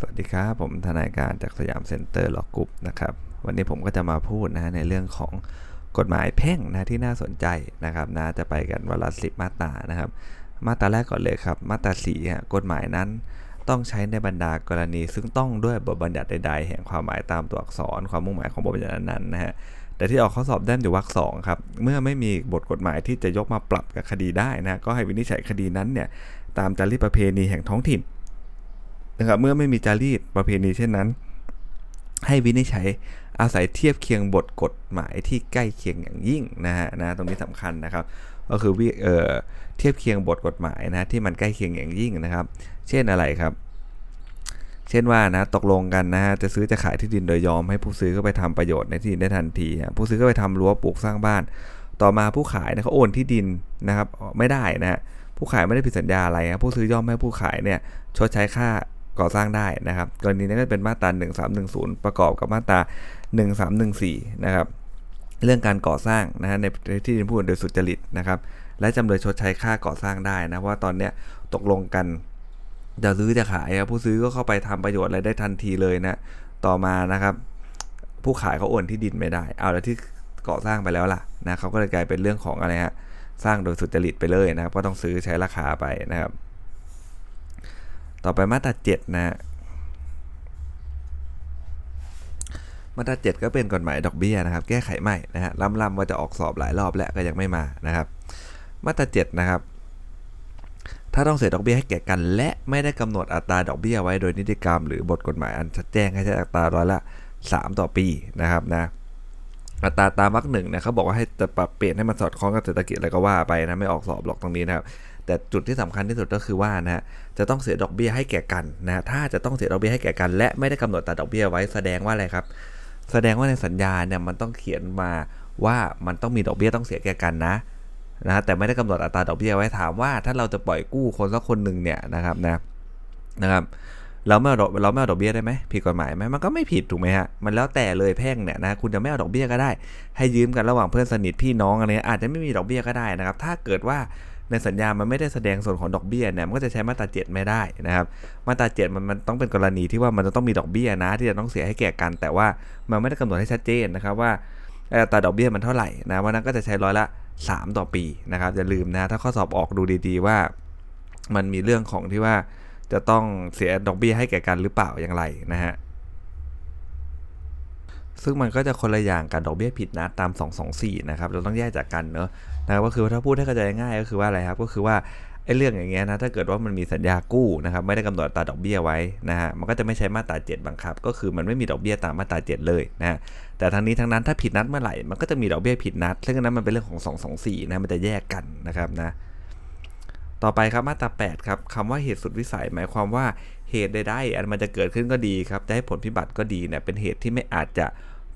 สวัสดีครับ ผมทนายการจาก Siam Center Law Group นะครับ วันนี้ผมก็จะมาพูดนะในเรื่องของกฎหมายแพ่งนะที่น่าสนใจนะครับนะจะไปกันวันละสิบมาตรานะครับ มาตราแรกก่อนเลยครับ มาตราสี่กฎหมายนั้นต้องใช้ในบรรดากรณีซึ่งต้องด้วยบทบัญญัติใด ๆ แห่งความหมายตามตัวอักษร ความมุ่งหมายของบทบัญญัตินั้นนะฮะแต่ที่ออกข้อสอบได้อยู่วรรคสองครับ เมื่อไม่มีบทกฎหมายที่จะยกมาปรับกับคดีได้นะก็ให้วินิจฉัยคดีนั้นเนี่ยตามจารีตประเพณีแห่งท้องถิ่น นะครับเมื่อไม่มีจารีตประเพณีเช่นนั้น ให้วินิจฉัยอาศัยเทียบเคียงบทกฎหมายที่ใกล้เคียงอย่างยิ่งนะฮะนะตรงนี้สำคัญนะครับ ก็คือวิเออเทียบเคียงบทกฎหมายนะที่มันใกล้เคียงอย่างยิ่งนะครับ เช่นอะไรครับ เช่นว่านะตกลงกันนะฮะจะซื้อจะขายที่ดินโดยยอม ให้ผู้ซื้อก็ไปทำประโยชน์ในที่ดินได้ทันทีผู้ซื้อก็ไปทำรั้วปลูกสร้างบ้าน ต่อมาผู้ขายนี่ยเขาโอนที่ดินนะครับไม่ได้นะฮะผู้ขายไม่ได้ผิดสัญญาอะไรนะผู้ซื้อย่อมให้ผู้ขายเนี่ยชดใช้ค่า ก่อสร้างได้นะครับ กรณีนี้ก็เป็นมาตรา1310 ประกอบกับมาตรา 1314 นะครับ เรื่องการก่อสร้างนะฮะในที่ดินผู้อื่นโดยสุจริตนะครับ และจำเลยชดใช้ค่าก่อสร้างได้นะว่าตอนเนี้ยตกลงกันจะซื้อจะขายผู้ซื้อก็เข้าไปทำประโยชน์อะไรได้ทันทีเลยนะต่อมานะครับ ผู้ขายเขาโอนที่ดินไม่ได้ เอาแล้วที่ก่อสร้างไปแล้วล่ะนะเขาก็เลยกลายเป็นเรื่องของอะไรฮะสร้างโดยสุจริตไปเลยนะครับก็ต้องซื้อใช้ราคาไปนะครับ ต่อไปมาตราเจ็ดนะมาตราเจ็ดก็เป็นกฎหมายดอกเบี้ยนะครับ แก้ไขใหม่นะฮะล่ำๆว่าจะออกสอบหลายรอบแล้วก็ยังไม่มานะครับ มาตราเจ็ดนะครับ ถ้าต้องเสียดอกเบี้ยให้แก่กัน และไม่ได้กำหนดอัตราดอกเบี้ยไว้โดยนิติกรรม หรือบทกฎหมายอันชัดแจ้งให้ใช้อัตราร้อยละ 3 ต่อปีนะครับนะอัตราตามวรรคหนึ่งเนี่ยเขาบอกว่าให้จะปรับเปลี่ยนให้มันสอดคล้องกับเศรษฐกิจอะไรก็ว่าไปนะไม่ออกสอบหรอกตรงนี้นะครับ แต่จุดที่สำคัญที่สุดก็คือว่านะฮะจะต้องเสียดอกเบี้ยให้แก่กันนะถ้าจะต้องเสียดอกเบี้ยให้แก่กัน และไม่ได้กำหนดตัดดอกเบี้ยไว้แสดงว่าอะไรครับ แสดงว่าในสัญญาเนี่ยมันต้องเขียนมาว่ามันต้องมีดอกเบี้ยต้องเสียแก่กันนะนะแต่ไม่ได้กำหนดอัตราดอกเบี้ยไว้ถามว่า ถ้าเราจะปล่อยกู้คนสักคนหนึ่งเนี่ยนะครับนะนะครับเราไม่เอาเราไม่เอาดอกเบี้ยได้ไหมผิดกฎหมายไหมมันก็ไม่ผิดถูกไหมฮะมันแล้วแต่เลยแพ่งเนี่ยนะคุณจะไม่เอาดอกเบี้ยก็ได้ ให้ยืมกันระหว่างเพื่อนสนิทพี่น้องอะไรอาจจะไม่มีดอกเบี้ยก็ได้นะครับ ถ้าเกิดว่า ในสัญญามันไม่ได้แสดงส่วนของดอกเบี้ยเนี่ยมันก็จะใช้มาตราเจ็ดไม่ได้นะครับ มาตราเจ็ดมันมันต้องเป็นกรณีที่ว่ามันจะต้องมีดอกเบี้ยนะ ที่จะต้องเสียให้แก่กัน แต่ว่ามันไม่ได้กำหนดให้ชัดเจนนะครับว่าอัตราดอกเบี้ยมันเท่าไหร่นะวันนั้นก็จะใช้ร้อยละ 3 ต่อปีนะครับอย่าลืมนะถ้าข้อสอบออกดูดีๆว่า มันมีเรื่องของที่ว่าจะต้องเสียดอกเบี้ยให้แก่กันหรือเปล่าอย่างไรนะฮะซึ่งมันก็จะคนละอย่างกับดอกเบี้ยผิดนัดตาม 224 นะครับ เราต้องแยกจากกันเนอะ นะครับก็คือถ้าพูดให้เข้าใจง่ายก็คือว่าอะไรครับก็คือว่าไอ้เรื่องอย่างเงี้ยนะถ้าเกิดว่ามันมีสัญญากู้นะครับไม่ได้กำหนดตราดอกเบี้ยไว้นะฮะมันก็จะไม่ใช้มาตรา7บังคับ ก็คือมันไม่มีดอกเบี้ยตามมาตรา7เลยนะฮะแต่ทั้งนี้ทั้งนั้นถ้าผิดนัดเมื่อไหร่มันก็จะมีดอกเบี้ยผิดนัดซึ่งนั้นมันเป็นเรื่องของ 224นะมันจะแยกกันนะครับนะต่อไปครับมาตรา8ครับคำว่าเหตุสุดวิสัย หมายความว่าเหตุใดๆอันมันจะเกิดขึ้นก็ดีครับจะให้ผลพิบัติก็ดีเนี่ยเป็นเหตุที่ไม่อาจจะ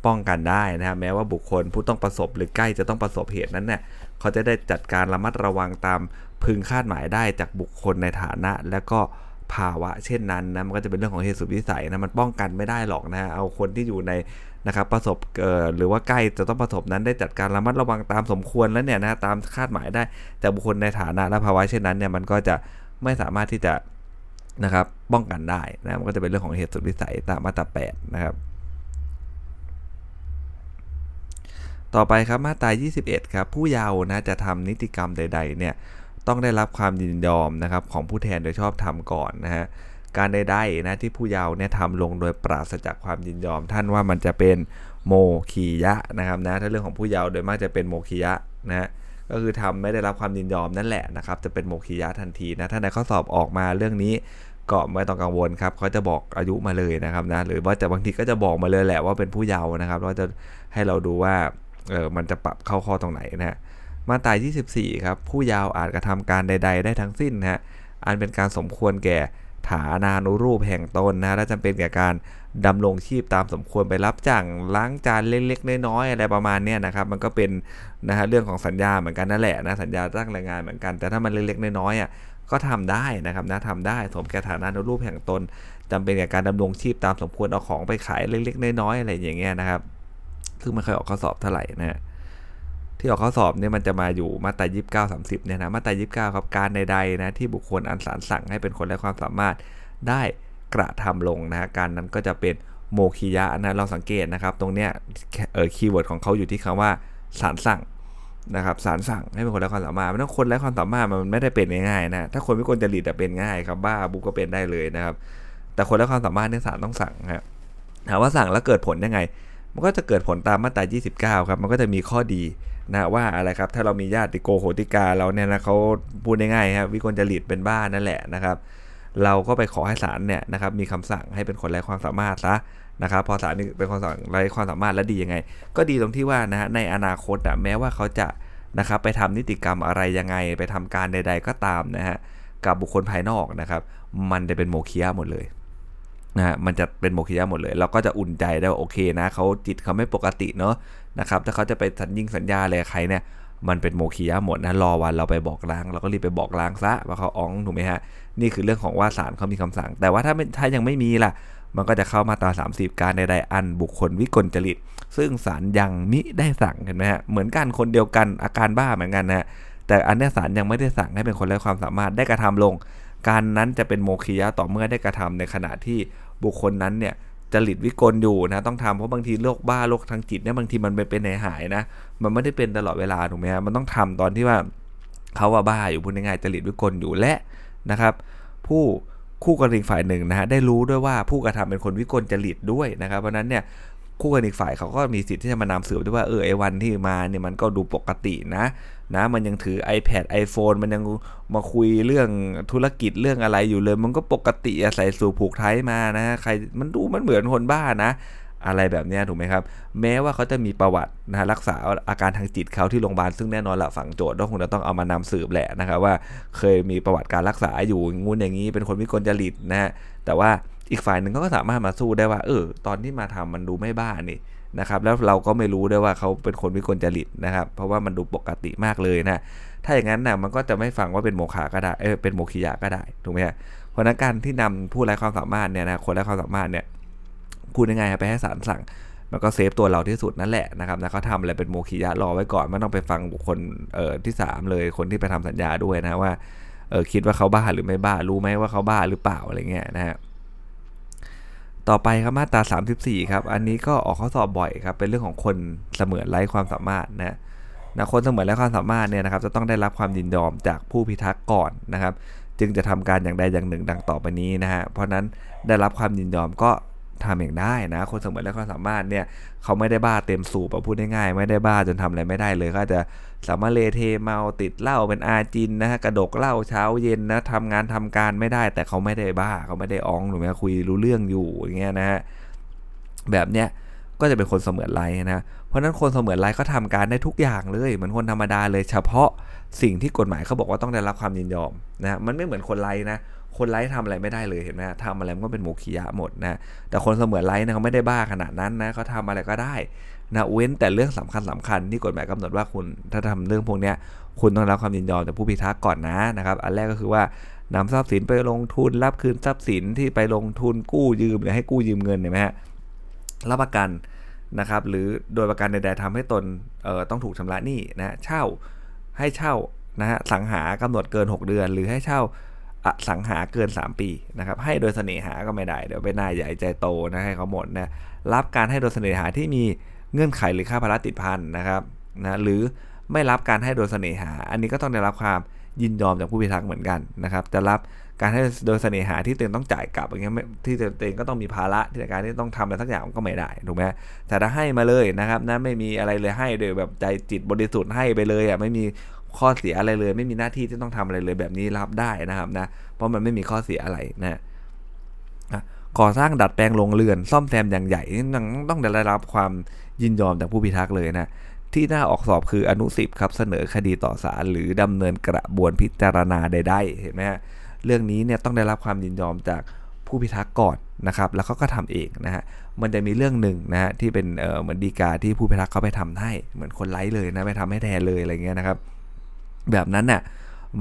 ป้องกันได้นะครับแม้ว่าบุคคลผู้ต้องประสบหรือใกล้จะต้องประสบเหตุนั้นเนี่ยเขาจะได้จัดการระมัดระวังตามพึงคาดหมายได้จากบุคคลในฐานะ และก็ภาวะเช่นนั้นนะมันก็จะเป็นเรื่องของเหตุสุดวิสัยนะมันป้องกันไม่ได้หรอกนะเอาคนที่อยู่ในนะครับประสบเอ่อหรือว่าใกล้จะต้องประสบนั้นได้จัดการระมัดระวังตามสมควรแล้วเนี่ยนะตามคาดหมายได้แต่บุคคลในฐานะและภาวะเช่นนั้นเนี่ยมันก็จะไม่สามารถที่จะนะครับป้องกันได้นะมันก็จะเป็นเรื่องของเหตุสุดวิสัยตามมาตรา8นะครับ ต่อไปครับมาตรา 21 ครับ ผู้เยาว์นะจะทำนิติกรรมใด ๆ เนี่ยต้องได้รับความยินยอมนะครับของผู้แทนโดยชอบทำก่อนนะฮะการใดๆนะที่ผู้เยาว์เนี่ยทำลงโดยปราศจากความยินยอม ท่านว่ามันจะเป็นโมคียะนะครับนะถ้าเรื่องของผู้เยาว์โดยมากจะเป็นโมคียะนะฮะก็คือทำไม่ได้รับความยินยอมนั่นแหละนะครับจะเป็นโมคียะทันทีนะถ้าในข้อสอบออกมาเรื่องนี้ก็ไม่ต้องกังวลครับเขาจะบอกอายุมาเลยนะครับนะหรือว่าแต่บางทีก็จะบอกมาเลยแหละว่าเป็นผู้เยาว์นะครับว่าจะให้เราดูว่า เออมันจะปรับเข้าข้อตรงไหนนะฮะมาตรา24 ครับ ผู้ยาวอาจกระทำการใด ๆ ได้ทั้งสิ้นนะฮะอันเป็นการสมควรแก่ฐานานุรูปแห่งตนนะและจำเป็นแก่การดำรงชีพตามสมควรไปรับจ้างล้างจานเล็กๆน้อยๆอะไรประมาณนี้นะครับ มันก็เป็นนะฮะเรื่องของสัญญาเหมือนกันนั่นแหละนะสัญญาจ้างแรงงานเหมือนกัน แต่ถ้ามันเล็กๆน้อยๆอะก็ทำได้นะครับนะทำได้สมแก่ฐานานุรูปแห่งตนจำเป็นแก่การดำรงชีพตามสมควรเอาของไปขายเล็กๆน้อยๆอะไรอย่างเงี้ยนะครับ ซึ่งไม่เคยออกข้อสอบเท่าไหร่นะฮะที่ออกข้อสอบเนี่ยมันจะมาอยู่มาตรายี่สิบเก้าสามสิบเนี่ยนะมาตรายี่สิบเก้าครับการใดๆนะที่บุคคลอันสารสั่งให้เป็นคนไร้ความสามารถได้กระทำลงนะฮะการนั้นก็จะเป็นโมฆียะนะเราสังเกตนะครับ ตรงเนี้ยเออ keyword ของเขาอยู่ที่คำว่าศาลสั่งนะครับศาลสั่งให้เป็นคนไร้ความสามารถไม่ต้องคนไร้ความสามารถมันไม่ได้เป็นง่ายๆนะถ้าคนไม่คนวิกลจริตเป็นง่ายครับบ้าปุ๊บก็เป็นได้เลยนะครับ แต่คนไร้ความสามารถเนี่ยศาลต้องสั่งครับถามว่าสั่งแล้วเกิดผลยังไง มันก็จะเกิดผลตามมาตรา 29 ครับ มันก็จะมีข้อดีนะว่าอะไรครับ ถ้าเรามีญาติโกโหติกาเราเนี่ยนะเขาพูดง่ายๆครับวิกลจริตเป็นบ้านนั่นแหละนะครับ เราก็ไปขอให้ศาลเนี่ยนะครับมีคำสั่งให้เป็นคนไร้ความสามารถซะนะครับพอศาลนี่เป็นคนสั่งไร้ความสามารถและดียังไง ก็ดีตรงที่ว่านะฮะในอนาคตอะแม้ว่าเขาจะนะครับไปทำนิติกรรมอะไรยังไง ไปทำการใด ๆ ก็ตามนะฮะกับบุคคลภายนอกนะครับ มันจะเป็นโมคียหมดเลย นะฮะมันจะเป็นโมคียหมดเลย เราก็จะอุ่นใจได้ว่าโอเคนะเขาจิตเขาไม่ปกติเนาะนะครับถ้าเขาจะไปสัญญิงสัญญาอะไรใครเนี่ยมันเป็นโมคียหมดนะรอวันเราไปบอกล้างเราก็รีบไปบอกล้างซะว่าเขาอ้องถูกไหมฮะนี่คือเรื่องของว่าศาลเขามีคำสั่ง แต่ว่าถ้าถ้ายังไม่มีล่ะ มันก็จะเข้ามาตรา 30 การใดๆอันบุคคลวิกลจริต ซึ่งศาลยังมิได้สั่งเห็นไหมฮะเหมือนกันคนเดียวกันอาการบ้าเหมือนกันนะฮะแต่อันนี้ศาลยังไม่ได้สั่งให้เป็นคนไร้ความสามารถได้กระทำลง การนั้นจะเป็นโมคียะต่อเมื่อได้กระทำในขณะที่ บุคคลนั้นเนี่ยจริตวิกลอยู่นะต้องทำเพราะบางทีโรคบ้าโรคทางจิตเนี่ยบางทีมันเป็นในหายนะ มันไม่ได้เป็นตลอดเวลาถูกไหมฮะมันต้องทำตอนที่ว่าเขาว่าบ้าอยู่พูดง่ายๆจริตวิกลอยู่และนะครับ ผู้คู่กรณีฝ่ายหนึ่งนะฮะได้รู้ด้วยว่าผู้กระทำเป็นคนวิกลจริตด้วยนะครับเพราะนั้นเนี่ย คู่กรณีฝ่ายเขาก็มีสิทธิ์ที่จะมานำสืบด้วยว่าเออไอวันที่มาเนี่ยมันก็ดูปกตินะนะมันยังถือ iPad iPhone มันยังมาคุยเรื่องธุรกิจเรื่องอะไรอยู่เลย มันก็ปกติใส่สูผูกไทยมานะใครมันดูมันเหมือนคนบ้านะ อะไรแบบนี้ถูกไหมครับ แม้ว่าเขาจะมีประวัตินะรักษาอาการทางจิตเขาที่โรงพยาบาลซึ่งแน่นอนละฝั่งโจทย์ก็คงจะต้องเอามานำสืบแหละนะครับว่าเคยมีประวัติการรักษาอยู่งูอย่างนี้เป็นคนวิกลจริตนะฮะแต่ว่าอีกฝ่ายหนึ่งก็สามารถมาสู้ได้ว่า เออ ตอนที่มาทำมันดูไม่บ้านี่นะครับ แล้วเราก็ไม่รู้ได้ว่าเขาเป็นคนวิกลจริตนะครับ เพราะว่ามันดูปกติมากเลยนะถ้าอย่างนั้นนะมันก็จะไม่ฟังว่าเป็นโมฆะก็ได้เออเป็นโมคิยะก็ได้ถูกไหมฮะเพราะนั้นการที่นำผู้ไร้ความสามารถเนี่ยนะคนไร้ความสามารถเนี่ยพูดยังไงไปให้ศาลสั่งมันก็เซฟตัวเราที่สุดนั่นแหละนะครับนะเขาทำอะไรเป็นโมคิยะรอไว้ก่อนไม่ต้องไปฟังบุคคลเอ่อที่ 3 เลยคนที่ไปทำสัญญาด้วยนะว่าเออคิดว่าเขาบ้าหรือไม่บ้ารู้ไหมว่าเขาบ้าหรือเปล่าอะไรเงี้ยนะฮะ ต่อไปครับมาตรา 34 ครับ อันนี้ก็ออกข้อสอบบ่อยครับ เป็นเรื่องของคนเสมือนไร้ความสามารถนะนะคนเสมือนไร้ความสามารถเนี่ยนะครับ จะต้องได้รับความยินยอมจากผู้พิทักษ์ก่อนนะครับ จึงจะทำการอย่างใดอย่างหนึ่งดังต่อไปนี้นะฮะ เพราะนั้นได้รับความยินยอมก็ ทำเองได้นะ คนสมือนไร้ความสามารถเนี่ยเขาไม่ได้บ้าเต็มสูบพูดง่ายๆไม่ได้บ้าจนทำอะไรไม่ได้เลยก็จะสามารถเลเทเมาติดเหล้าเป็นอาจินนะฮะกระดกเหล้าเช้าเย็นนะทำงานทำการไม่ได้ แต่เขาไม่ได้บ้าเขาไม่ได้อ้องหรือแม้คุยรู้เรื่องอยู่อย่างเงี้ยนะฮะแบบเนี้ยก็จะเป็นคนเสมือนไรนะ เพราะนั้นคนเสมือนไรเขาทาการได้ทุกอย่างเลยเหมือนคนธรรมดาเลยเฉพาะสิ่งที่กฎหมายเขาบอกว่าต้องได้รับความยินยอมนะ มันไม่เหมือนคนไรนะ คนไร้ทำอะไรไม่ได้เลยเห็นไหมทำอะไรมันก็เป็นโมคียะหมดนะแต่คนเสมือนไร้นะเขาไม่ได้บ้าขนาดนั้นนะเขาทาอะไรก็ได้นะเว้นแต่เรื่องสำคัญสำคัญที่กฎหมายกำหนดว่าคุณถ้าทำเรื่องพวกนี้คุณต้องรับความยินยอมจากผู้พิทักษ์ก่อนนะนะครับ อันแรกก็คือว่านำทรัพย์สินไปลงทุนรับคืนทรัพย์สินที่ไปลงทุนกู้ยืมหรือให้กู้ยืมเงินเห็นไหมฮะรับประกันนะครับหรือโดยประกันใดๆทำให้ตนเอ่อต้องถูกชำระหนี้นะเช่าให้เช่านะฮะสังหากำหนดเกิน 6 เดือน หรือให้เช่า อสังหาเกิน 3 ปีนะครับให้โดยเสน่หาก็ไม่ได้เดี๋ยวไปหน้าใหญ่ใจโตนะให้เขาหมดนะรับการให้โดยเสน่หาที่มีเงื่อนไขหรือค่าภาระติดพันนะครับนะหรือไม่รับการให้โดยเสน่หา อันนี้ก็ต้องได้รับความยินยอมจากผู้พิทักษ์เหมือนกันนะครับจะรับการให้โดยเสน่หาที่ตัวเองต้องจ่ายกลับอย่างเงี้ยที่ตัวเองก็ต้องมีภาระที่การที่ต้องทำอะไรสักอย่างก็ไม่ได้ถูกไหมแต่ถ้าให้มาเลยนะครับนะไม่มีอะไรเลยให้โดยแบบใจจิตบริสุทธิ์ให้ไปเลยอะไม่มี ข้อเสียอะไรเลย ไม่มีหน้าที่ที่ต้องทำอะไรเลยแบบนี้รับได้นะครับนะเพราะมันไม่มีข้อเสียอะไรนะก่อสร้างดัดแปลงโรงเรือน ซ่อมแซมอย่างใหญ่ต้องต้องได้รับความยินยอมจากผู้พิทักษ์เลยนะที่น่าออกสอบคืออนุสิบครับเสนอคดีต่อศาลหรือดำเนินกระบวนพิจารณาใดๆเห็นไหมฮะเรื่องนี้เนี่ยต้องได้รับความยินยอมจากผู้พิทักษ์ก่อนนะครับ แล้วเขาก็ทำเองนะฮะมันจะมีเรื่องหนึ่งนะฮะที่เป็นเออเหมือนดีกาที่ผู้พิทักษ์เขาไปทำให้เหมือนคนไร้เลยนะไปทำให้แทนเลยอะไรเงี้ยนะครับ แบบนั้นน่ะ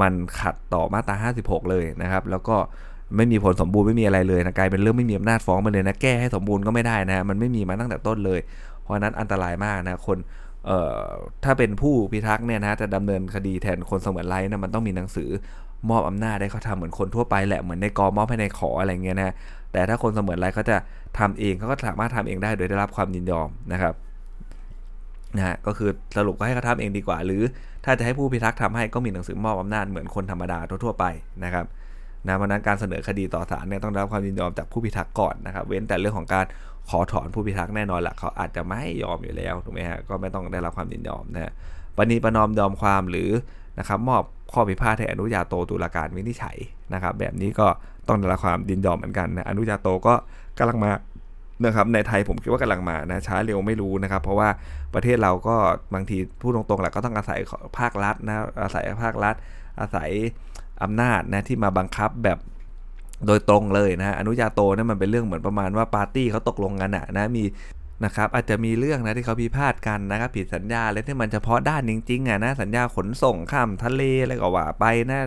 มันขัดต่อมาตรา 56 เลยนะครับ แล้วก็ไม่มีผลสมบูรณ์ไม่มีอะไรเลยนะกลายเป็นเรื่องไม่มีอำนาจฟ้องมาเลยนะแก้ให้สมบูรณ์ก็ไม่ได้นะมันไม่มีมาตั้งแต่ต้นเลย เพราะนั้นอันตรายมากนะคนเอ่อถ้าเป็นผู้พิทักษ์เนี่ยนะจะดำเนินคดีแทนคนเสมือนไรนะมันต้องมีหนังสือมอบอำนาจให้เขาทำเหมือนคนทั่วไปแหละเหมือนในกอมอบให้ในขออะไรเงี้ยนะแต่ถ้าคนเสมือนไรเขาจะทำเองเขาก็สามารถทำเองได้โดยได้รับความยินยอมนะครับ นะฮะก็คือสรุปก็ให้เขาทำเองดีกว่า หรือถ้าจะให้ผู้พิทักษ์ทำให้ก็มีหนังสือมอบอำนาจเหมือนคนธรรมดาทั่วๆไปนะครับนะเพราะนั้นการเสนอคดีต่อศาลเนี่ยต้องได้รับความยินยอมจากผู้พิทักษ์ก่อนนะครับ เว้นแต่เรื่องของการขอถอนผู้พิทักษ์แน่นอนแหละเขาอาจจะไม่ยอมอยู่แล้วถูกไหมฮะก็ไม่ต้องได้รับความยินยอมนะฮะปณีประนอมยอมความหรือนะครับมอบข้อพิพาทให้อนุญาโตตุลาการวินิจฉัยนะครับ แบบนี้ก็ต้องได้รับความยินยอมเหมือนกันนะอนุญาโตก็กำลังมา นะครับในไทยผมคิดว่ากำลังมานะช้าเร็วไม่รู้นะครับ เพราะว่าประเทศเราก็บางทีพูดตรงๆแหละก็ต้องอาศัยภาครัฐนะอาศัยภาครัฐ อาศัยอำนาจนะที่มาบังคับแบบโดยตรงเลยนะอนุญาโตนี่มันเป็นเรื่องเหมือนประมาณว่าปาร์ตี้เขาตกลงกันอะนะมีนะครับอาจจะมีเรื่องนะที่เขาพิพาทกันนะครับผิดสัญญาอะไรที่มันเฉพาะด้านจริงๆอะนะสัญญาขนส่งข้ามทะเลอะไรก็ว่าไปนะ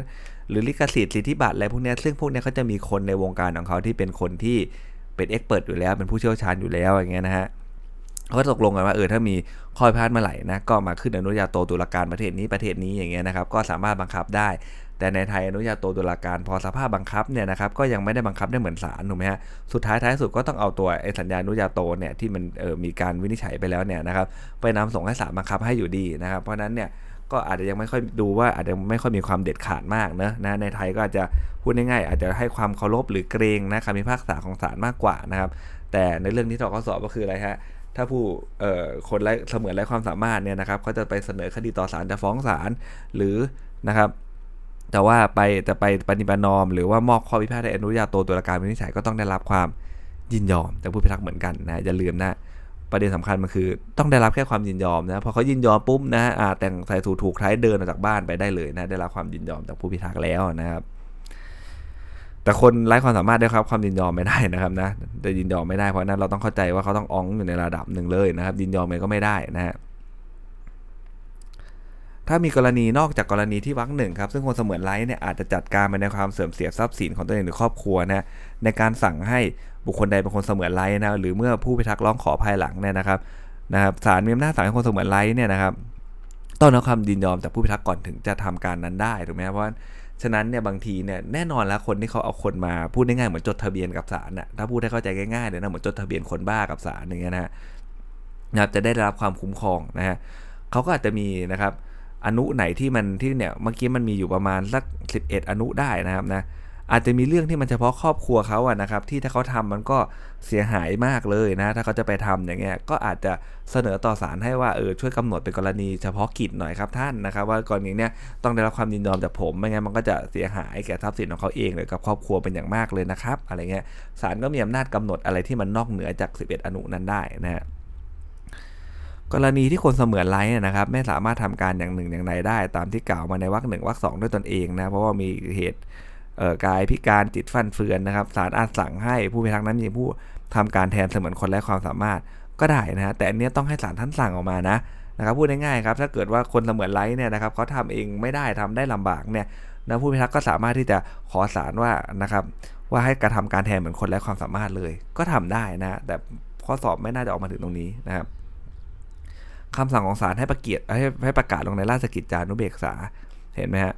หรือลิขสิทธิ์สิทธิบัตรอะไรพวกนี้ซึ่งพวกนี้เขาจะมีคนในวงการของเขาที่เป็นคนที่ เป็นเอ็กเปิดอยู่แล้ว เป็นผู้เชี่ยวชาญอยู่แล้วอย่างเงี้ยนะฮะเขาก็ตกลงกันว่าเออถ้ามีข้อพิพาทเมื่อไหร่นะก็มาขึ้นอนุญาโตตุลาการประเทศนี้ประเทศนี้อย่างเงี้ยนะครับก็สามารถบังคับได้ แต่ในไทยอนุญาโตตุลาการพอสภาพบังคับเนี่ยนะครับก็ยังไม่ได้บังคับได้เหมือนศาลถูกไหมฮะสุดท้ายท้ายสุดก็ต้องเอาตัวไอ้สัญญาอนุญาโตเนี่ยที่มันเออมีการวินิจฉัยไปแล้วเนี่ยนะครับไปนำส่งให้ศาลบังคับให้อยู่ดีนะครับเพราะนั้นเนี่ย ก็อาจจะยังไม่ค่อยดูว่าอาจจะไม่ค่อยมีความเด็ดขาดมากนะนะในไทยก็อาจจะพูดง่ายๆอาจจะให้ความเคารพหรือเกรงนะคำพิพากษาของศาลมากกว่านะครับ แต่ในเรื่องที่ตกสอบก็คืออะไรฮะถ้าผู้เอ่อคนไร้เสมือนไร้ความสามารถเนี่ยนะครับเขาจะไปเสนอคดีต่อศาลจะฟ้องศาลหรือนะครับแต่ว่าไปจะไปปฏิบัตินอม หรือว่ามอบข้อพิพาทให้อนุญาโตตุลาการวินิจฉัยก็ต้องได้รับความยินยอมจากผู้พิทักษ์เหมือนกันนะอย่าลืมนะ ประเด็นสำคัญมันคือต้องได้รับแค่ความยินยอมนะพอเขายินยอมปุ๊บนะอ่าแต่งใส่ถูถูกท้เดินออกจากบ้านไปได้เลยนะได้รับความยินยอมจากผู้พิทักษ์แล้วนะครับ แต่คนไร้ความสามารถได้ครับความยินยอมไม่ได้นะครับนะแต่ยินยอมไม่ได้เพราะนั้นเราต้องเข้าใจว่าเขาต้องอ้องอยู่ในระดับหนึ่งเลยนะครับ ยินยอมมันก็ไม่ได้นะฮะถ้ามีกรณีนอกจากกรณีที่วรรคหนึ่งครับ ซึ่งคนเสมือนไร้เนี่ยอาจจะจัดการไปในความเสื่อมเสียทรัพย์สินของตัวเองหรือครอบครัวนะในการสั่งให้ บุคคลใดเป็นคนเสมือนไร้นะหรือเมื่อผู้พิทักษ์ร้องขอภายหลังเนี่ยนะครับนะครับศาลมีอำนาจสั่งให้คนเสมือนไร้เนี่ยนะครับต้องรับคำยินยอมจากผู้พิทักษ์ก่อนถึงจะทำการนั้นได้ถูกไหมเพราะฉะนั้นเนี่ยบางทีเนี่ยแน่นอนแล้วคนที่เขาเอาคนมาพูดง่ายๆเหมือนจดทะเบียนกับศาลน่ะถ้าพูดให้เข้าใจง่ายๆเลยนะเหมือนจดทะเบียนคนบ้ากับศาลอย่างเงี้ยนะนะครับจะได้รับความคุ้มครองนะฮะเขาก็อาจจะมีนะครับอนุไหนที่มันที่เนี่ยเมื่อกี้มันมีอยู่ประมาณสัก 11 อนุได้นะครับนะ อาจจะมีเรื่องที่มันเฉพาะครอบครัวเขาอะนะครับ ที่ถ้าเขาทำมันก็เสียหายมากเลยนะ ถ้าเขาจะไปทำอย่างเงี้ยก็อาจจะเสนอต่อศาลให้ว่าเออช่วยกำหนดเป็นกรณีเฉพาะกิจหน่อยครับท่านนะครับ ว่ากรณีเนี้ยต้องได้รับความยินยอมจากผมไม่งั้นมันก็จะเสียหายแก่ทรัพย์สินของเขาเองหรือกับครอบครัวเป็นอย่างมากเลยนะครับ อะไรเงี้ยศาลก็มีอำนาจกำหนดอะไรที่มันนอกเหนือจาก 11 อนุนั้นได้นะฮะกรณีที่คนเสมือนไร้นะครับ ไม่สามารถทำการอย่างหนึ่งอย่างใดได้ ตามที่กล่าวมาในวรรคหนึ่งวรรคสองด้วยตนเองนะเพราะว่ามีเหตุ กายพิการจิตฟันเฟือนนะครับศาลอาจสั่งให้ผู้พิทักษ์นั้นมีผู้ทำการแทนเสมือนคนไร้ความสามารถก็ได้นะฮะแต่อันนี้ต้องให้ศาลท่านสั่งออกมานะนะครับพูดง่ายๆครับถ้าเกิดว่าคนเสมือนไร้เนี่ยนะครับเขาทำเองไม่ได้ทำได้ลำบากเนี่ยนะผู้พิทักษ์ก็สามารถที่จะขอศาลว่านะครับว่าให้กระทำการแทนเหมือนคนไร้ความสามารถเลย ก็ทำได้นะแต่ข้อสอบไม่น่าจะออกมาถึงตรงนี้นะครับคำสั่งของศาลให้ประเกียรติให้ให้ประกาศลงในราชกิจจานุเบกษาเห็นไหมฮะ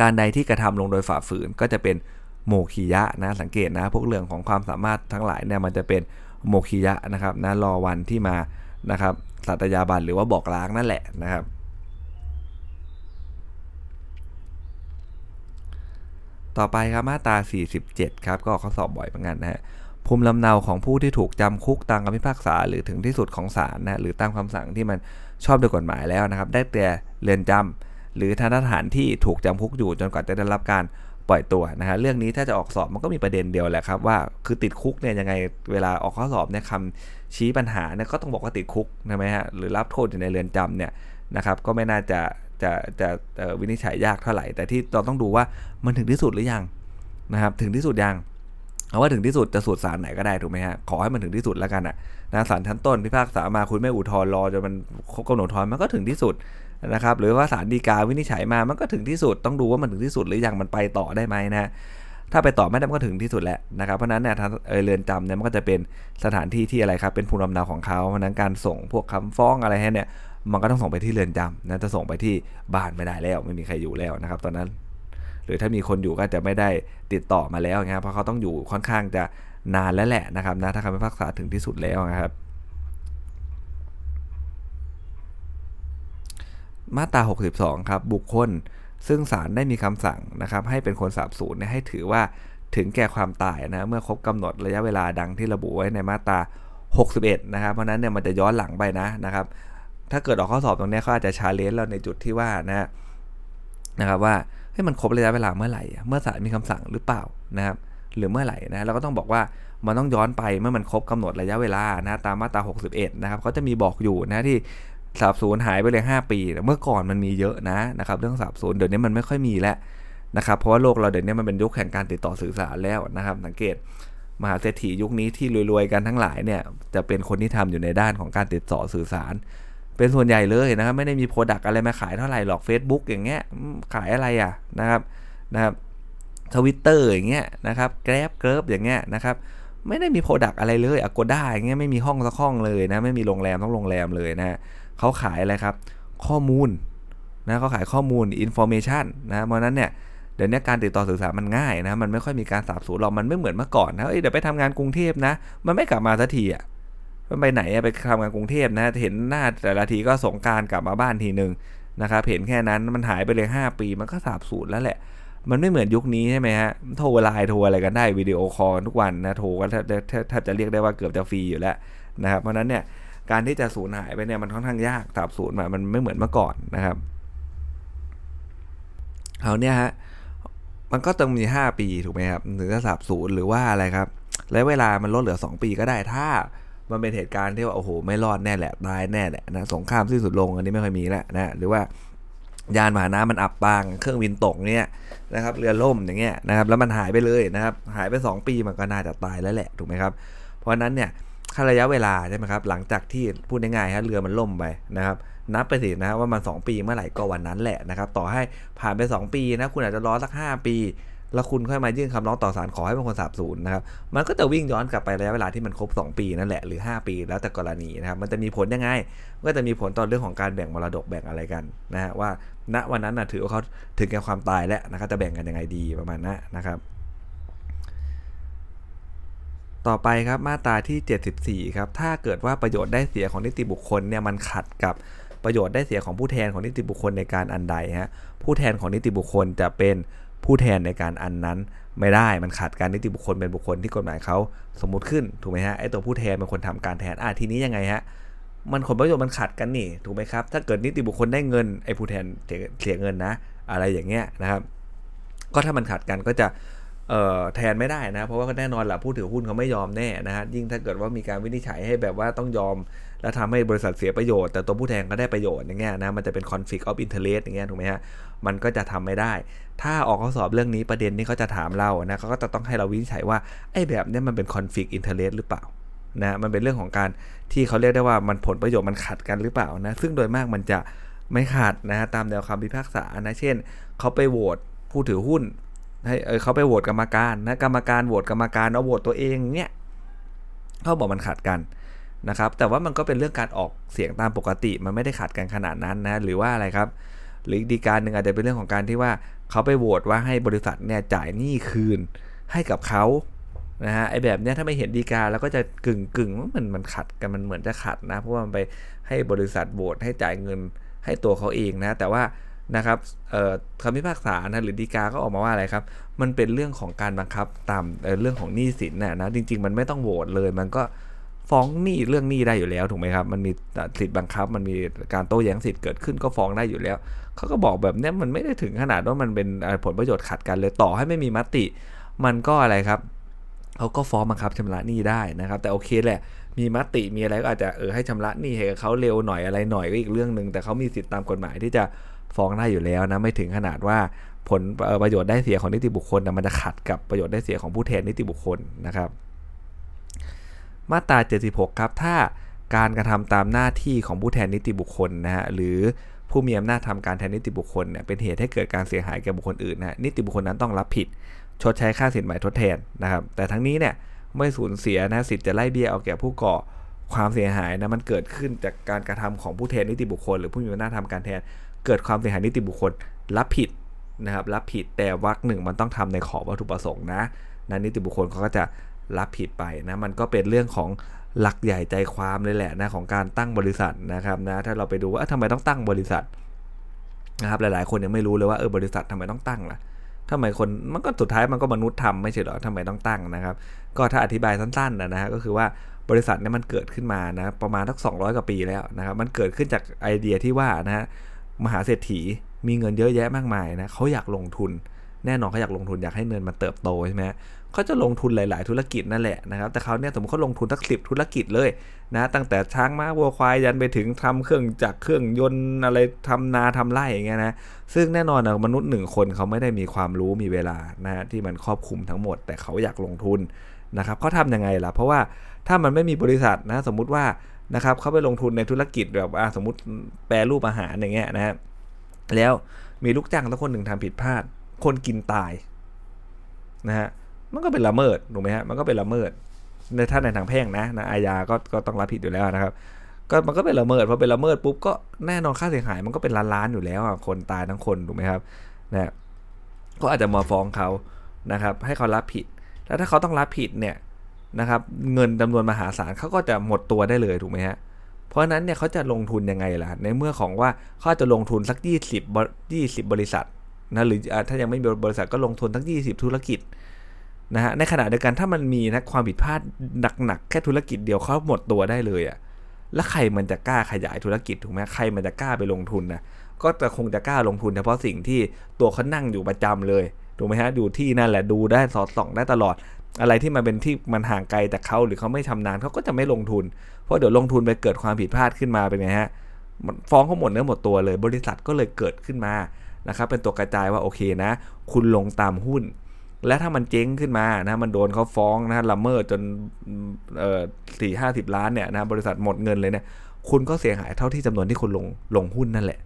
การใดที่กระทำลงโดยฝ่าฝืนก็จะเป็นโมคียะนะสังเกตนะพวกเรื่องของความสามารถทั้งหลายเนี่ยมันจะเป็นโมคียะนะครับนะรอวันที่มานะครับสัตยาบันหรือว่าบอกล้างนั่นแหละนะครับ ต่อไปครับมาตรา 47 ครับก็เขาสอบบ่อยเหมือนกันนะฮะภูมิลำเนาของผู้ที่ถูกจำคุกตามคำพิพากษาหรือถึงที่สุดของศาลนะหรือตามคำสั่งที่มันชอบด้วยกฎหมายแล้วนะครับ ได้แต่เรือนจำ หรือทันสถานที่ถูกจำคุกอยู่จนกว่าจะได้รับการปล่อยตัวนะฮะเรื่องนี้ถ้าจะออกสอบมันก็มีประเด็นเดียวแหละครับว่าคือติดคุกเนี่ยยังไงเวลาออกข้อสอบเนี่ยคำชี้ปัญหาเนี่ยก็ต้องบอกว่าติดคุกใช่ไหมฮะหรือรับโทษอยู่ในเรือนจำเนี่ยนะครับก็ไม่น่าจะจะจะวินิจฉัยยากเท่าไหร่ แต่ที่เราต้องดูว่ามันถึงที่สุดหรือยังนะครับถึงที่สุดยังเอาว่าถึงที่สุดจะสูตรสารไหนก็ได้ถูกไหมฮะขอให้มันถึงที่สุดแล้วกันอะนะศาลชั้นต้นพิพากษามาคุณไม่อุทธรณ์รอจนมันครบกำหนดทอนมันก็ถึงที่สุด นะครับหรือว่าศาลฎีกาวินิจฉัยมามันก็ถึงที่สุดต้องดูว่ามันถึงที่สุดหรือยังมันไปต่อได้ไหมนะถ้าไปต่อไม่ได้มันก็ถึงที่สุดแหละนะครับเพราะนั้นเนี่ยเรือนจำเนี่ยมันก็จะเป็นสถานที่ที่อะไรครับเป็นภูมิลำเนาของเขาเพราะนั้นการส่งพวกคำฟ้องอะไรให้เนี่ยมันก็ต้องส่งไปที่เรือนจำนะจะส่งไปที่บ้านไม่ได้แล้ว ไม่มีใครอยู่แล้วนะครับ ตอนนั้น หรือถ้ามีคนอยู่ก็จะไม่ได้ติดต่อมาแล้วนะครับเพราะเขาต้องอยู่ค่อนข้างจะนานแล้วแหละนะครับนะถ้าคำพิพากษาถึงที่สุดแล้วนะครับ มาตรา 62 ครับ บุคคล ซึ่งศาลได้มีคำสั่งนะครับ ให้เป็นคนสาบสูญเนี่ยให้ถือว่าถึงแก่ความตายนะเมื่อครบกำหนดระยะเวลาดังที่ระบุไว้ในมาตรา 61 นะครับ เพราะนั้นเนี่ยมันจะย้อนหลังไปนะนะครับ ถ้าเกิดออกข้อสอบตรงนี้เขาอาจจะชาเลนจ์เราในจุดที่ว่านะนะครับว่าให้ยมันครบระยะเวลาเมื่อไหร่ เมื่อศาลมีคำสั่งหรือเปล่านะครับ หรือเมื่อไหร่นะเราก็ต้องบอกว่ามันต้องย้อนไปเมื่อมันครบกำหนดระยะเวลานะตามมาตรา 61 นะครับเขาจะมีบอกอยู่นะที่ สาบสูญหายไปเลย 5 ปีเมื่อก่อนมันมีเยอะนะนะครับ เรื่องสาบสูญเดี๋ยวนี้มันไม่ค่อยมีแล้วนะครับเพราะว่าโลกเราเดี๋ยวนี้มันเป็นยุคแห่งการติดต่อสื่อสารแล้วนะครับ สังเกตมหาเศรษฐียุคนี้ที่รวยๆกันทั้งหลายเนี่ยจะเป็นคนที่ทำอยู่ในด้านของการติดต่อสื่อสาร เป็นส่วนใหญ่เลยนะครับไม่ได้มี product อะไรมาขายเท่าไหร่หรอก Facebook อย่างเงี้ยขายอะไรอะนะครับนะครับทวิตเตอร์อย่างเงี้ยนะครับ Grab เกิร์บอย่างเงี้ยนะครับไม่ได้มี product อะไรเลย Agoda อย่างเงี้ยไม่มีห้องสักห้องเลยนะไม่มีโรงแรมสักโรงแรมเลยนะ เขาขายอะไรครับ ข้อมูลนะเขาขายข้อมูล information นะเพราะนั้นเนี่ยเดี๋ยวนี้การติดต่อสื่อสารมันง่ายนะมันไม่ค่อยมีการสาบสูญหรอกมันไม่เหมือนเมื่อก่อนนะเดี๋ยวไปทำงานกรุงเทพนะ มันไม่กลับมาสักทีอะมันไปไหนไปทำงานกรุงเทพนะ เห็นหน้าแต่ละทีก็สงกรานต์กลับมาบ้านทีหนึ่งนะครับเห็นแค่นั้นมันหายไปเลย 5 ปีมันก็สาบสูญแล้วแหละ มันไม่เหมือนยุคนี้ใช่ไหมฮะโทรไลน์โทรอะไรกันได้ video call ทุกวันนะโทรก็ถ้าจะเรียกได้ว่าเกือบจะฟรีอยู่แล้วนะครับเพราะนั้นเนี่ย การที่จะสูญหายไปเนี่ยมันค่อนข้างยากสาบสูญมันไม่เหมือนเมื่อก่อนนะครับเอาเนี่ยฮะมันก็ต้องมี 5 ปีถูกไหมครับถึงจะสาบสูญหรือว่าอะไรครับและเวลามันลดเหลือ 2 ปีก็ได้ถ้ามันเป็นเหตุการณ์ที่ว่าโอ้โหไม่รอดแน่แหละตายแน่แหละนะสงครามสิ้นสุดลงอันนี้ไม่ค่อยมีแล้วนะหรือว่ายานมหาน้ำมันอับปาง เครื่องบินตกเนี่ยนะครับเรือล่มอย่างเงี้ยนะครับแล้วมันหายไปเลยนะครับหายไป 2 ปีมันก็น่าจะตายแล้วแหละถูกไหมครับเพราะนั้นเนี่ย ค่าระยะเวลาใช่ไหมครับ หลังจากที่พูดง่ายๆฮะเรือมันล่มไปนะครับ นับไปสินะว่ามัน 2 ปีเมื่อไหร่ก็วันนั้นแหละนะครับ ต่อให้ผ่านไป 2 ปีนะคุณอาจจะรอสัก 5 ปี แล้วคุณค่อยมายื่นคำร้องต่อศาลขอให้เป็นคนสาบสูญนะครับ มันก็จะวิ่งย้อนกลับไประยะเวลาที่มันครบ 2 ปีนั่นแหละหรือ 5 ปี แล้วแต่กรณีนะครับ มันจะมีผลยังไง ก็จะมีผลต่อเรื่องของการแบ่งมรดกแบ่งอะไรกันนะฮะว่า ณวันนั้นนะถือว่าเขาถึงแก่ความตายแล้วนะครับจะแบ่งกันยังไงดีประมาณนั้นนะครับ ต่อไปครับมาตราที่ 74 ครับถ้าเกิดว่าประโยชน์ได้เสียของนิติบุคคลเนี่ยมันขัดกับประโยชน์ได้เสียของผู้แทนของนิติบุคคลในการอันใดฮะผู้แทนของนิติบุคคลจะเป็นผู้แทนในการอันนั้นไม่ได้มันขัดการนิติบุคคลเป็นบุคคลที่กฎหมายเขาสมมุติขึ้นถูกไหมฮะไอตัวผู้แทนเป็นคนทำการแทนอะทีนี้ยังไงฮะมันผลประโยชน์มันขัดกันนี่ถูกไหมครับ ถ้าเกิดนิติบุคคลได้เงินไอผู้แทนเสียเงินนะ อะไรอย่างเงี้ยนะครับ ก็ถ้ามันขัดกันก็จะ แทนไม่ได้นะ เพราะว่าแน่นอนแหละผู้ถือหุ้นเขาไม่ยอมแน่นะฮะยิ่งถ้าเกิดว่ามีการวินิจฉัยให้แบบว่าต้องยอม แล้วทำให้บริษัทเสียประโยชน์ แต่ตัวผู้แทนก็ได้ประโยชน์อย่างเงี้ยนะมันจะเป็น conflict of interest อย่างเงี้ยถูกไหมฮะมันก็จะทำไม่ได้ ถ้าออกข้อสอบเรื่องนี้ประเด็นนี้เขาจะถามเรานะเขาก็จะต้องให้เราวินิจฉัยว่าไอ้แบบนี้มันเป็น conflict interest หรือเปล่านะมันเป็นเรื่องของการที่เขาเรียกได้ว่ามันผลประโยชน์มันขัดกันหรือเปล่านะซึ่งโดยมากมันจะไม่ขัดนะตามแนวคำพิพากษานะเช่นเขาไปโหวตผู้ถือหุ้น ให้เขาไปโหวตกรรมการนะกรรมการโหวตกรรมการเอาโหวตตัวเองเนี่ยเขาบอกมันขัดกันนะครับ แต่ว่ามันก็เป็นเรื่องการออกเสียงตามปกติ มันไม่ได้ขัดกันขนาดนั้นนะ หรือว่าอะไรครับ หรือดีการหนึ่งอาจจะเป็นเรื่องของการที่ว่าเขาไปโหวตว่าให้บริษัทเนี่ยจ่ายหนี้คืนให้กับเขานะฮะไอแบบเนี้ยถ้าไม่เห็นดีกาแล้วก็จะกึ่งกึ่งว่ามันมันขัดกันมันเหมือนจะขัดนะ เพราะว่ามันไปให้บริษัทโหวตให้จ่ายเงินให้ตัวเขาเองนะ แต่ว่า นะครับคำพิพากษานะหรือดีกาก็ออกมาว่าอะไรครับ มันเป็นเรื่องของการบังคับตามเรื่องของหนี้สินนะนะจริง ๆ มันไม่ต้องโหวตเลย มันก็ฟ้องหนี้เรื่องหนี้ได้อยู่แล้วถูกไหมครับ มันมีสิทธิ์บังคับ มันมีการโต้แย้งสิทธิ์เกิดขึ้นก็ฟ้องได้อยู่แล้วเขาก็บอกแบบนี้มันไม่ได้ถึงขนาดว่ามันเป็นผลประโยชน์ขัดกันเลยต่อให้ไม่มีมติ มันก็อะไรครับเขาก็ฟ้องบังคับชำระหนี้ได้นะครับ แต่โอเคแหละมีมติมีอะไรก็อาจจะเออให้ชำระหนี้ให้เขาเร็วหน่อยอะไรหน่อยก็อีกเรื่องหนึ่งแต่เขามีสิทธิตามกฎหมายที่จะ ฟ้องได้อยู่แล้วนะไม่ถึงขนาดว่าผลประโยชน์ได้เสียของนิติบุคคลนะมันจะขัดกับประโยชน์ได้เสียของผู้แทนนิติบุคคลนะครับ มาตรา 76 ครับ ถ้าการกระทำตามหน้าที่ของผู้แทนนิติบุคคลนะฮะหรือผู้มีอำนาจทำการแทนนิติบุคคลเนี่ยเป็นเหตุให้เกิดการเสียหายแก่บุคคลอื่นนะนิติบุคคลนั้นต้องรับผิด ชดใช้ค่าสินไหมทดแทนนะครับ แต่ทั้งนี้เนี่ยไม่สูญเสียนะสิทธิ์จะไล่เบี้ยเอาแก่ผู้ก่อความเสียหายนะมันเกิดขึ้นจากการกระทำของผู้แทนนิติบุคคล หรือผู้มีอำนาจทำการแทน เกิดความเสียหายนิติบุคคลรับผิดนะครับรับผิดแต่วรรคหนึ่งมันต้องทำในขอบวัตถุประสงค์นะนะนิติบุคคลเขาก็จะรับผิดไปนะมันก็เป็นเรื่องของหลักใหญ่ใจความเลยแหละนะของการตั้งบริษัทนะครับนะถ้าเราไปดูว่าทำไมต้องตั้งบริษัทนะครับหลายๆ คนยังไม่รู้เลยว่าเออบริษัททำไมต้องตั้งล่ะทำไมคนมันก็สุดท้ายมันก็มนุษย์ทำไม่ใช่หรอทำไมต้องตั้งนะครับ ก็ถ้าอธิบายสั้นๆนะฮะก็คือว่าบริษัทเนี่ยมันเกิดขึ้นมานะประมาณสัก200 กว่าปีแล้วนะครับมันเกิดขึ้นจากไอเดียที่ว่านะฮะ มหาเศรษฐีมีเงินเยอะแยะมากมายนะเขาอยากลงทุน แน่นอนเขาอยากลงทุนอยากให้เงินมันเติบโตใช่ไหมเขาจะลงทุนหลาย ๆ ธุรกิจนั่นแหละนะครับแต่เขาเนี่ยสมมติเขาลงทุนสักสิบธุรกิจเลยนะตั้งแต่ช้างม้าวัวควายยันไปถึงทำเครื่องจักรเครื่องยนต์อะไรทำนาทำไร่อย่างเงี้ยนะซึ่งแน่นอนนะมนุษย์หนึ่งคนเขาไม่ได้มีความรู้มีเวลานะที่มันครอบคลุมทั้งหมด แต่เขาอยากลงทุนนะครับเขาทำยังไงล่ะเพราะว่าถ้ามันไม่มีบริษัทนะสมมุติว่า นะครับเขาไปลงทุนในธุรกิจแบบสมมติแปรรูปอาหารอย่างเงี้ยนะฮะแล้วมีลูกจ้างสักคนหนึ่งทำผิดพลาด คนกินตายนะฮะมันก็เป็นละเมิดถูกไหมฮะมันก็เป็นละเมิดในท่าในทางแพ่งนะนะอาญาก็ก็ต้องรับผิดอยู่แล้วนะครับ ก็มันก็เป็นละเมิดพอเป็นละเมิดปุ๊บก็แน่นอนค่าเสียหายมันก็เป็นล้านล้านอยู่แล้วอะคนตายทั้งคนถูกไหมครับนะก็อาจจะมาฟ้องเขานะครับ ให้เขารับผิด แล้วถ้าเขาต้องรับผิดเนี่ย นะครับเงินจำนวนมหาศาลเขาก็จะหมดตัวได้เลยถูกไหมฮะเพราะฉะนั้นเนี่ยเขาจะลงทุนยังไงล่ะในเมื่อของว่าเขาจะลงทุนสัก 20 20 บริษัทนะหรือถ้ายังไม่มีบริษัทก็ลงทุนทั้ง20 ธุรกิจนะฮะในขณะเดียวกันถ้ามันมีนะความผิดพลาดหนักๆแค่ธุรกิจเดียวเขาหมดตัวได้เลยอะ่ะแล้วใครมันจะกล้าขยายธุรกิจถูกไหมใครมันจะกล้าไปลงทุนนะก็จะคงจะกล้าลงทุนเฉพาะสิ่งที่ตัวเขานั่งอยู่ประจำเลยถูกไหมฮะดูที่นั่นแหละดูได้สอดส่องได้ตลอด อะไรที่มันเป็นที่มันห่างไกลจากเขาหรือเขาไม่ชำนาญเขาก็จะไม่ลงทุน เพราะเดี๋ยวลงทุนไปเกิดความผิดพลาดขึ้นมาเป็นไงฮะฟ้องเขาหมดเนื้อหมดตัวเลย บริษัทก็เลยเกิดขึ้นมานะครับเป็นตัวกระจายว่าโอเคนะ คุณลงตามหุ้น และถ้ามันเจ๊งขึ้นมานะมันโดนเขาฟ้องนะละเมิดจนเอ่อสี่ห้าสิบล้านเนี่ยนะบริษัทหมดเงินเลยเนี่ยคุณก็เสียหายเท่าที่จำนวนที่คุณลงลงหุ้นนั่นแหละ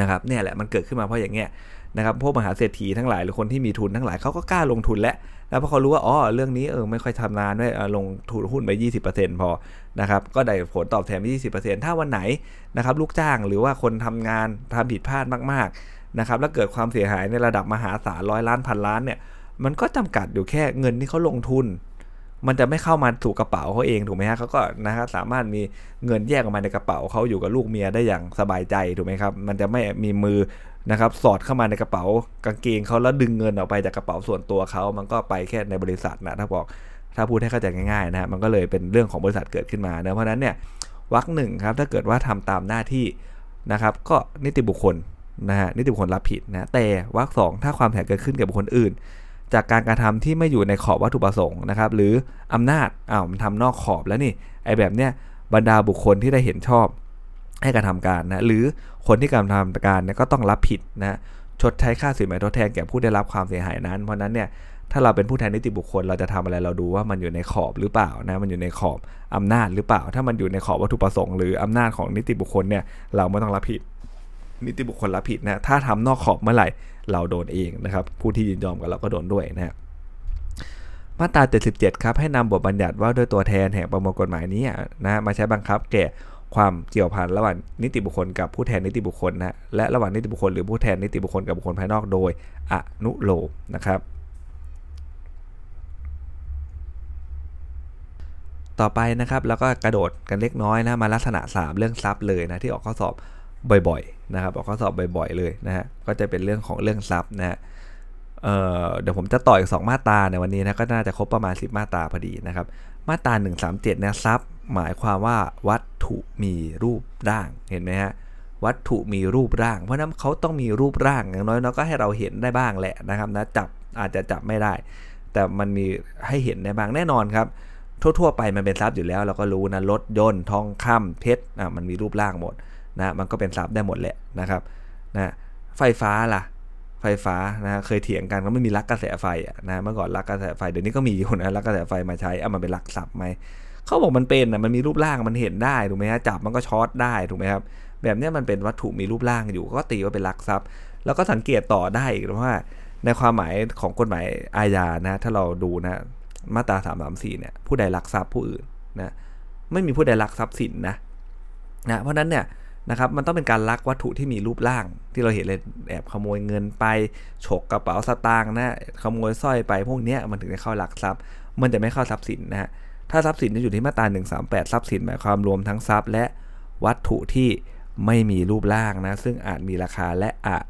นะครับเนี่ยแหละมันเกิดขึ้นมาเพราะอย่างเงี้ยนะครับพวกมหาเศรษฐีทั้งหลายหรือคนที่มีทุนทั้งหลายเขาก็กล้าลงทุนแล้วแล้วพอเขารู้ว่าอ๋อเรื่องนี้เออไม่ค่อยทำนานด้วยลงทุนหุ้นไป 20%พอนะครับก็ได้ผลตอบแทนไป20%ถ้าวันไหนนะครับลูกจ้างหรือว่าคนทำงานทำผิดพลาดมากๆนะครับแล้วเกิดความเสียหายในระดับมหาศาลร้อยล้านพันล้านเนี่ยมันก็จำกัดอยู่แค่เงินที่เขาลงทุน มันจะไม่เข้ามาถูกกระเป๋าเขาเองถูกไหมฮะเขาก็นะครับสามารถมีเงินแยกออกมาในกระเป๋าเขาอยู่กับลูกเมียได้อย่างสบายใจถูกไหมครับ มันจะไม่มีมือนะครับสอดเข้ามาในกระเป๋ากางเกงเขาแล้วดึงเงินออกไปจากกระเป๋าส่วนตัวเขามันก็ไปแค่ในบริษัทนะถ้าบอกถ้าพูดให้เข้าใจง่ายๆนะฮะมันก็เลยเป็นเรื่องของบริษัทเกิดขึ้นมาเนะเพราะนั้นเนี่ยวักหนึ่งครับถ้าเกิดว่าทำตามหน้าที่นะครับ ก็นิติบุคคลนะฮะนิติบุคคลรับผิดนะแต่วักสองถ้าความเสียเกิดขึ้นกับบุคคลอื่น จากการกระทำที่ไม่อยู่ในขอบวัตถุประสงค์นะครับหรืออำนาจอ้าวมันทำนอกขอบแล้วนี่ไอแบบเนี้ยบรรดาบุคคลที่ได้เห็นชอบให้กระทำการนะหรือคนที่กระทำการเนี่ยก็ต้องรับผิดนะชดใช้ค่าสินไหมทดแทนแก่ผู้ได้รับความเสียหายนั้น เพราะนั้นเนี่ยถ้าเราเป็นผู้แทนนิติบุคคลเราจะทำอะไรเราดูว่ามันอยู่ในขอบหรือเปล่านะมันอยู่ในขอบอำนาจหรือเปล่า ถ้ามันอยู่ในขอบวัตถุประสงค์หรืออำนาจของนิติบุคคลเนี่ยเราไม่ต้องรับผิด นิติบุคคลรับผิดนะถ้าทำนอกขอบเมื่อไหร่เราโดนเองนะครับ ผู้ที่ยินยอมกับเราก็โดนด้วยนะมาตรา 77 ครับ ให้นำบทบัญญัติว่าด้วยตัวแทนแห่งประมวลกฎหมายนี้นะมาใช้บังคับแก่ความเกี่ยวพันระหว่างนิติบุคคลกับผู้แทนนิติบุคคลนะและระหว่างนิติบุคคลหรือผู้แทนนิติบุคคลกับบุคคลภายนอกโดยอนุโลมนะครับต่อไปนะครับแล้วก็กระโดดกันเล็กน้อยนะมาลักษณะ 3 เรื่องทรัพย์เลยนะที่ออกข้อสอบ บ่อยๆนะครับออกข้อสอบบ่อยๆเลยนะฮะก็จะเป็นเรื่องของเรื่องทรัพย์นะฮะเเดี๋ยวผมจะต่ออีก 2 มาตราในวันนี้นะก็น่าจะครบประมาณ 10 มาตราพอดีนะครับ มาตรา137เนี่ยทรัพย์หมายความว่าวัตถุมีรูปร่างเห็นไหมฮะวัตถุมีรูปร่าง เพราะนั้นเขาต้องมีรูปร่างอย่างน้อยเราก็ให้เราเห็นได้บ้างแหละนะครับนะจับอาจจะจับไม่ได้ แต่มันมีให้เห็นได้บ้างแน่นอนครับ ทั่ว ๆ ไปมันเป็นทรัพย์อยู่แล้ว เราก็รู้นะรถยนต์ทองคำเพชรอะมันมีรูปร่างหมด นะมันก็เป็นทรัพย์ได้หมดแหละนะครับนะไฟฟ้าล่ะไฟฟ้านะเคยเถียงกันก็ไม่มีลักกระแสไฟนะเมื่อก่อนลักกระแสไฟเดี๋ยวนี้ก็มีอยู่นะลักกระแสไฟมาใช้เอามันเป็นลักทรัพย์ไหมเขาบอกมันเป็นนะมันมีรูปร่างมันเห็นได้ถูกไหมฮะจับมันก็ช็อตได้ถูกไหมครับแบบนี้มันเป็นวัตถุมีรูปร่างอยู่ ก็ตีว่าเป็นลักทรัพย์ แล้วก็สังเกตต่อได้อีกว่า ในความหมายของกฎหมายอาญานะถ้าเราดูนะมาตราสามสามสี่เนี่ยผู้ใดลักทรัพย์ผู้อื่นนะไม่มีผู้ใดลักทรัพย์สินนะนะเพราะนั้นเนี่ย นะครับมันต้องเป็นการลักวัตถุที่มีรูปร่าง ที่เราเห็นเลยแอบขโมยเงินไปฉกกระเป๋าสตางค์นะขโมยสร้อยไปพวกเนี้ยมันถึงจะเข้าหลักทรัพย์ มันจะไม่เข้าทรัพย์สินนะฮะถ้าทรัพย์สินจะอยู่ที่มาตรา138 ทรัพย์สินหมายความรวมทั้งทรัพย์ และวัตถุที่ไม่มีรูปร่างนะซึ่งอาจมีราคาและอาจ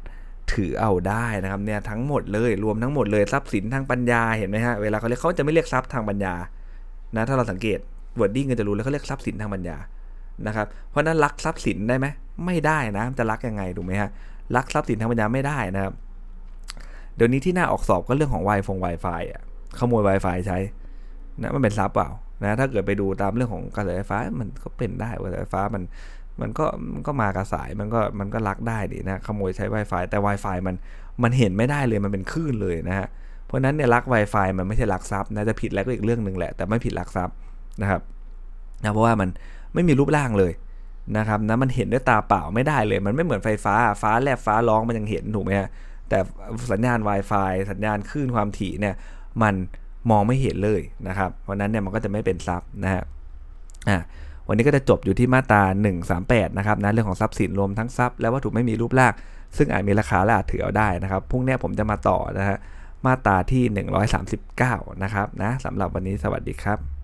ถือเอาได้นะครับเนี่ยทั้งหมดเลยรวมทั้งหมดเลยทรัพย์สินทางปัญญาเห็นไหมฮะเวลาเขาเรียกเขาจะไม่เรียกทรัพย์ทางปัญญานะถ้าเราสังเกต wording ก็จะรู้แล้วเขาเรียกทรัพย์สินทางปัญญา นะครับ เพราะนั้นลักทรัพย์สินได้ไหมไม่ได้นะจะลักยังไงถูกไหมฮะลักทรัพย์สินทางปัญญาไม่ได้นะครับ เดี๋ยวนี้ที่น่าออกสอบก็เรื่องของ Wi-Fi พวก Wi-Fi อะขโมย Wi-Fi ใช้นะมันเป็นทรัพย์เปล่านะถ้าเกิดไปดูตามเรื่องของกระแสไฟฟ้ามันก็เป็นได้กระแสไฟฟ้ามันมันก็มันก็มากระสายมันก็มันก็ลักได้ดินะขโมยใช้ Wi-Fi แต่ Wi-Fi มันมันเห็นไม่ได้เลยมันเป็นคลื่นเลยนะฮะเพราะนั้นเนี่ยลัก Wi-Fi มันไม่ใช่ลักทรัพย์นะจะผิดแล้วก็อีกเรื่องหนึ่งแหละแต่ไม่ผิดลักทรัพย์นะครับนะเพราะว่ามัน ไม่มีรูปร่างเลยนะครับนะมันเห็นด้วยตาเปล่าไม่ได้เลย มันไม่เหมือนไฟฟ้าฟ้าแลบฟ้าร้องมันยังเห็นถูกไหมฮะแต่สัญญาณ Wi-Fi สัญญาณคลื่นความถี่เนี่ยมันมองไม่เห็นเลยนะครับ เพราะนั้นเนี่ยมันก็จะไม่เป็นทรัพย์นะฮะอะวันนี้ก็จะจบอยู่ที่มาตรา 138 นะครับนะเรื่องของทรัพย์สินรวมทั้งทรัพย์และวัตถุไม่มีรูปร่างซึ่งอาจมีราคาและอาจถือเอาได้นะครับพรุ่งนี้ผมจะมาต่อนะฮะมาตราที่ 139 นะครับนะสำหรับวันนี้สวัสดีครับ